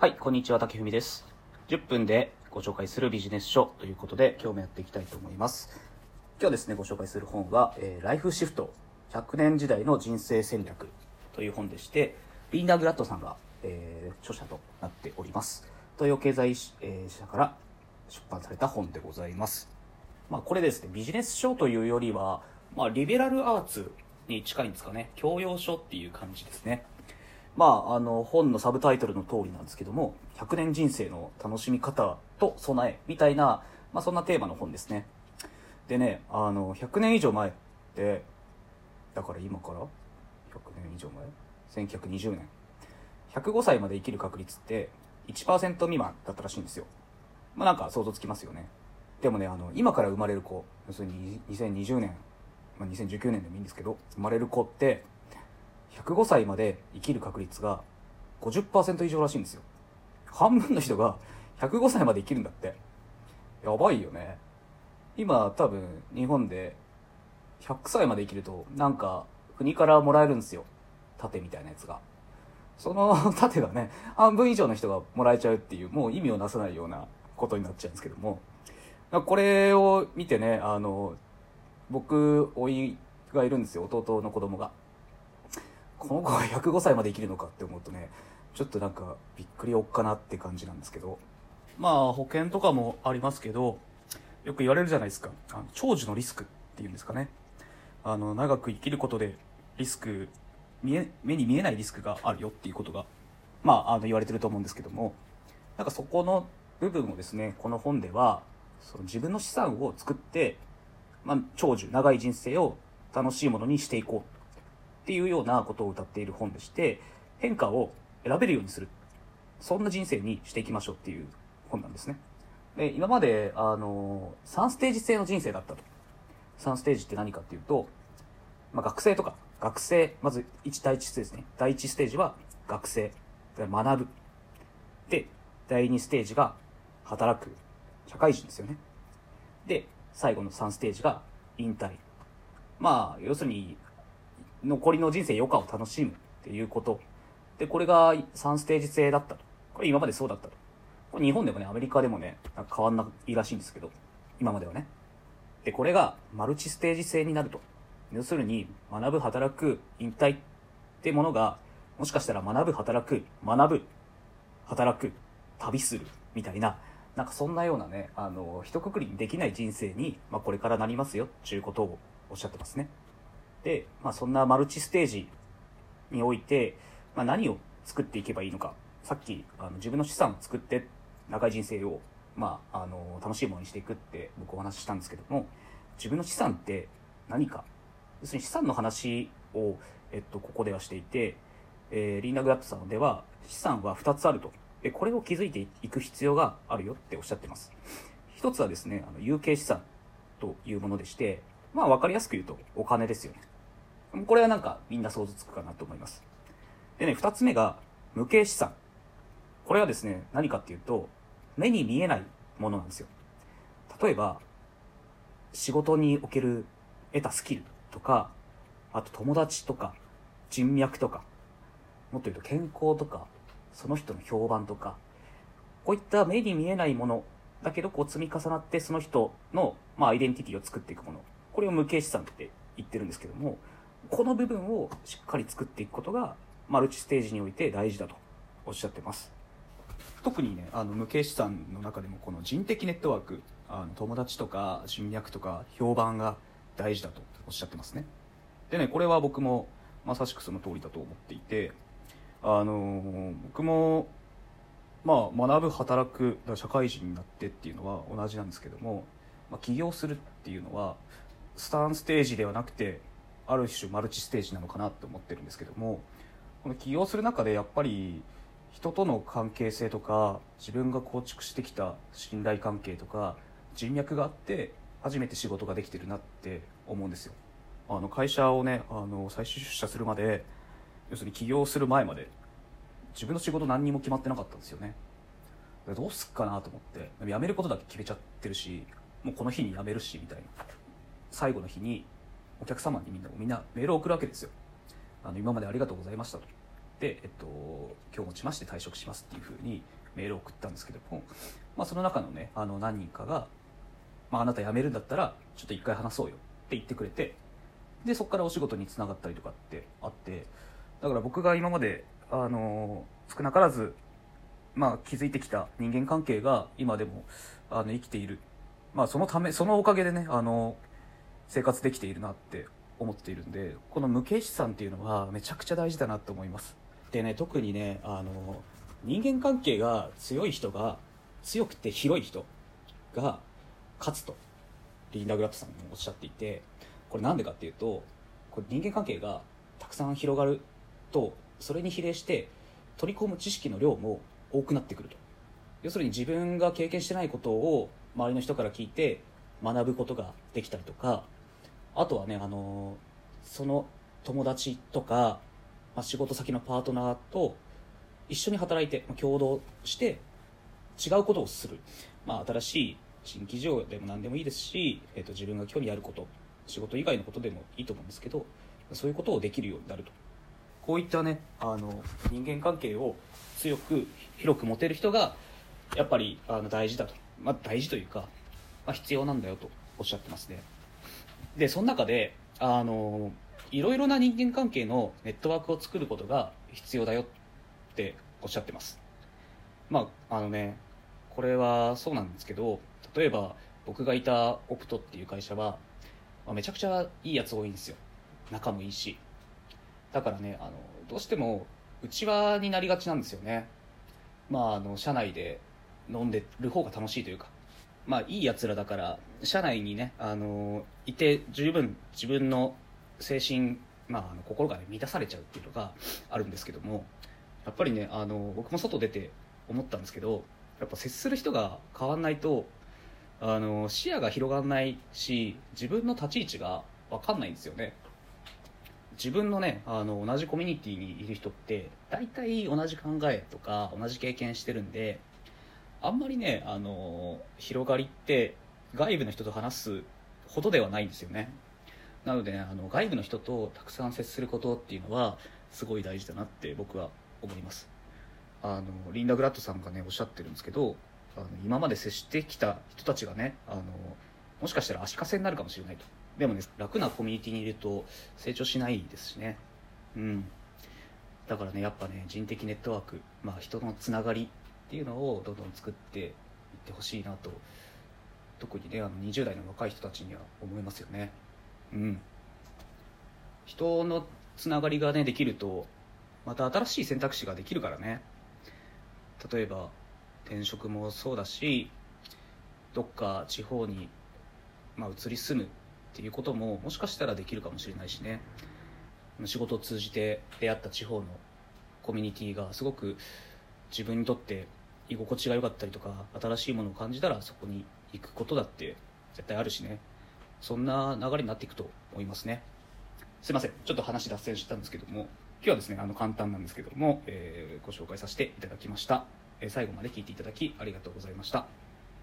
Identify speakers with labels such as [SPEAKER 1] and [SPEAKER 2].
[SPEAKER 1] はい、こんにちは、竹文です。10分でご紹介するビジネス書ということで、今日もやっていきたいと思います。今日ですね、ご紹介する本は、えーライフシフト100年時代の人生戦略という本でして、リーナ・グラットさんが、えー著者となっております。東洋経済、えー社から出版された本でございます。まあ、これですね、ビジネス書というよりは、まあ、リベラルアーツに近いんですかね。教養書っていう感じですね。まあ、あの、本のサブタイトルの通りなんですけども、100年人生の楽しみ方と備えみたいな、まあ、そんなテーマの本ですね。でね、あの、100年以上前って、だから今から ?100 年以上前 ?1920 年。105歳まで生きる確率って1%未満だったらしいんですよ。まあなんか想像つきますよね。でもね、あの、今から生まれる子、要するに2020年、まあ、2019年でもいいんですけど、生まれる子って、105歳まで生きる確率が50%以上らしいんですよ。半分の人が105歳まで生きるんだって。やばいよね。今多分日本で100歳まで生きるとなんか国からもらえるんですよ。盾みたいなやつが。その 盾がね、半分以上の人がもらえちゃうっていう、もう意味をなさないようなことになっちゃうんですけども。これを見てね、あの、僕、甥いがいるんですよ、弟の子供が。この子が105歳まで生きるのかって思うとね、ちょっとなんかびっくりおっかなって感じなんですけど。まあ保険とかもありますけど、よく言われるじゃないですか。あの長寿のリスクっていうんですかね。あの、長く生きることでリスク、見え、目に見えないリスクがあるよっていうことが、まあ、あの言われてると思うんですけども、なんかそこの部分をですね、この本では、その自分の資産を作って、まあ、長寿、長い人生を楽しいものにしていこうっていうようなことを歌っている本でして、変化を選べるようにする。そんな人生にしていきましょうっていう本なんですね。で、今まで、あの、3ステージ制の人生だったと。3ステージって何かっていうと、まあ、学生とか、学生、まず1第1ステージね。第1ステージは学生、学ぶ。で、第2ステージが働く、社会人ですよね。で、最後の3ステージが引退。まあ、要するに、残りの人生余暇を楽しむっていうこと。で、これが3ステージ制だったと。これ今までそうだったと。これ日本でもね、アメリカでもね、なんか変わんないらしいんですけど、今まではね。で、これがマルチステージ制になると。要するに、学ぶ、働く、引退ってものが、もしかしたら学ぶ、働く、学ぶ、働く、旅する、みたいな、なんかそんなようなね、あの、一括りにできない人生に、まあこれからなりますよ、っていうことをおっしゃってますね。で、まあそんなマルチステージにおいて、まあ何を作っていけばいいのか。さっき、あの自分の資産を作って、長い人生を、まあ、あの、楽しいものにしていくって僕お話ししたんですけども、自分の資産って何か。要するに資産の話を、えっと、ここではしていて、えーリーナ・グラットさんでは、資産は2つあると。で、これを築いていく必要があるよっておっしゃってます。一つはですね、あの有形資産というものでして、まあ分かりやすく言うとお金ですよね。これはなんかみんな想像つくかなと思います。でね、二つ目が無形資産。これはですね、何かっていうと、目に見えないものなんですよ。例えば、仕事における得たスキルとか、あと友達とか、人脈とか、もっと言うと健康とか、その人の評判とか、こういった目に見えないものだけどこう積み重なってその人の、まあ、アイデンティティを作っていくもの。これを無形資産って言ってるんですけども、この部分をしっかり作っていくことが、マルチステージにおいて大事だとおっしゃってます。特にね、あの、無形資産の中でもこの人的ネットワーク、あの友達とか人脈とか評判が大事だとおっしゃってますね。でね、これは僕もまさしくその通りだと思っていて、あの僕も、まあ、学ぶ、働く、社会人になってっていうのは同じなんですけども、まあ、起業するっていうのは、スタンステージではなくて、ある種マルチステージなのかなって思ってるんですけども、この起業する中でやっぱり、人との関係性とか、自分が構築してきた信頼関係とか、人脈があって、初めて仕事ができてるなって思うんですよ。あの、会社をね、あの、最終出社するまで、要するに起業する前まで自分の仕事何にも決まってなかったんですよねでどうすっかなと思って辞めることだけ決めちゃってるしもうこの日に辞めるしみたいな最後の日にお客様にみんなみんなメールを送るわけですよ。あの今までありがとうございましたと。で、えっと、今日もちまして退職しますっていうふうにメールを送ったんですけども、まあ、その中のねあの何人かが、まあ、あなた辞めるんだったらちょっと一回話そうよって言ってくれてでそこからお仕事につながったりとかってあってだから僕が今まであの少なからず、まあ、築いてきた人間関係が今でもあの生きている、まあ、そのためそのおかげでねあの生活できているなって思っているんでこの無形資産っていうのはめちゃくちゃ大事だなと思います。でね特にねあの人間関係が強い人が強くて広い人が勝つと。リンダ・グラットさんもおっしゃっていてこれなんでかっていうとこれ人間関係がたくさん広がるとそれに比例して取り込む知識の量も多くなってくると。要するに自分が経験してないことを周りの人から聞いて学ぶことができたりとかあとはねあのその友達とか、まあ、仕事先のパートナーと一緒に働いてまあ共同して違うことをする、まあ、新しい新規事業でも何でもいいですし、えーと、自分が興味あること仕事以外のことでもいいと思うんですけどそういうことをできるようになると。こういったねあの人間関係を強く広く持てる人がやっぱりあの大事だと、まあ、大事というか、まあ、必要なんだよとおっしゃってますね。でその中であのいろいろな人間関係のネットワークを作ることが必要だよっておっしゃってます。まああのねこれはそうなんですけど例えば僕がいたオプトっていう会社は、まあ、めちゃくちゃいいやつ多いんですよ。仲もいいし。だからねあのどうしても内輪になりがちなんですよね。まああの社内で飲んでる方が楽しいというか。まあいいやつらだから社内にねあのいて十分自分の精神まあ、あの心が、ね、満たされちゃうっていうのがあるんですけどもやっぱりねあの僕も外出て思ったんですけどやっぱ接する人が変わんないとあの視野が広がんないし自分の立ち位置が分かんないんですよね。自分のねあの同じコミュニティにいる人って大体同じ考えとか同じ経験してるんであんまりねあの広がりって外部の人と話すほどではないんですよね。なので、ね、あの外部の人とたくさん接することっていうのはすごい大事だなって僕は思います。あのリンダ・グラットさんがねおっしゃってるんですけどあの今まで接してきた人たちがねあのもしかしたら足かせになるかもしれないと。でもね楽なコミュニティにいると成長しないですしね。うん。だからねやっぱね人的ネットワーク、まあ、人のつながりっていうのをどんどん作っていってほしいなと特にねあの20代の若い人たちには思いますよね。うん。人のつながりがねできるとまた新しい選択肢ができるからね。例えば転職もそうだしどっか地方に、まあ、移り住むっていうことももしかしたらできるかもしれないしね。仕事を通じて出会った地方のコミュニティがすごく自分にとって居心地が良かったりとか新しいものを感じたらそこに行くことだって絶対あるしね。そんな流れになっていくと思いますね。すいません。ちょっと話脱線したんですけども今日はですねあの簡単なんですけども、えー、ご紹介させていただきました、えー、最後まで聞いていただきありがとうございました。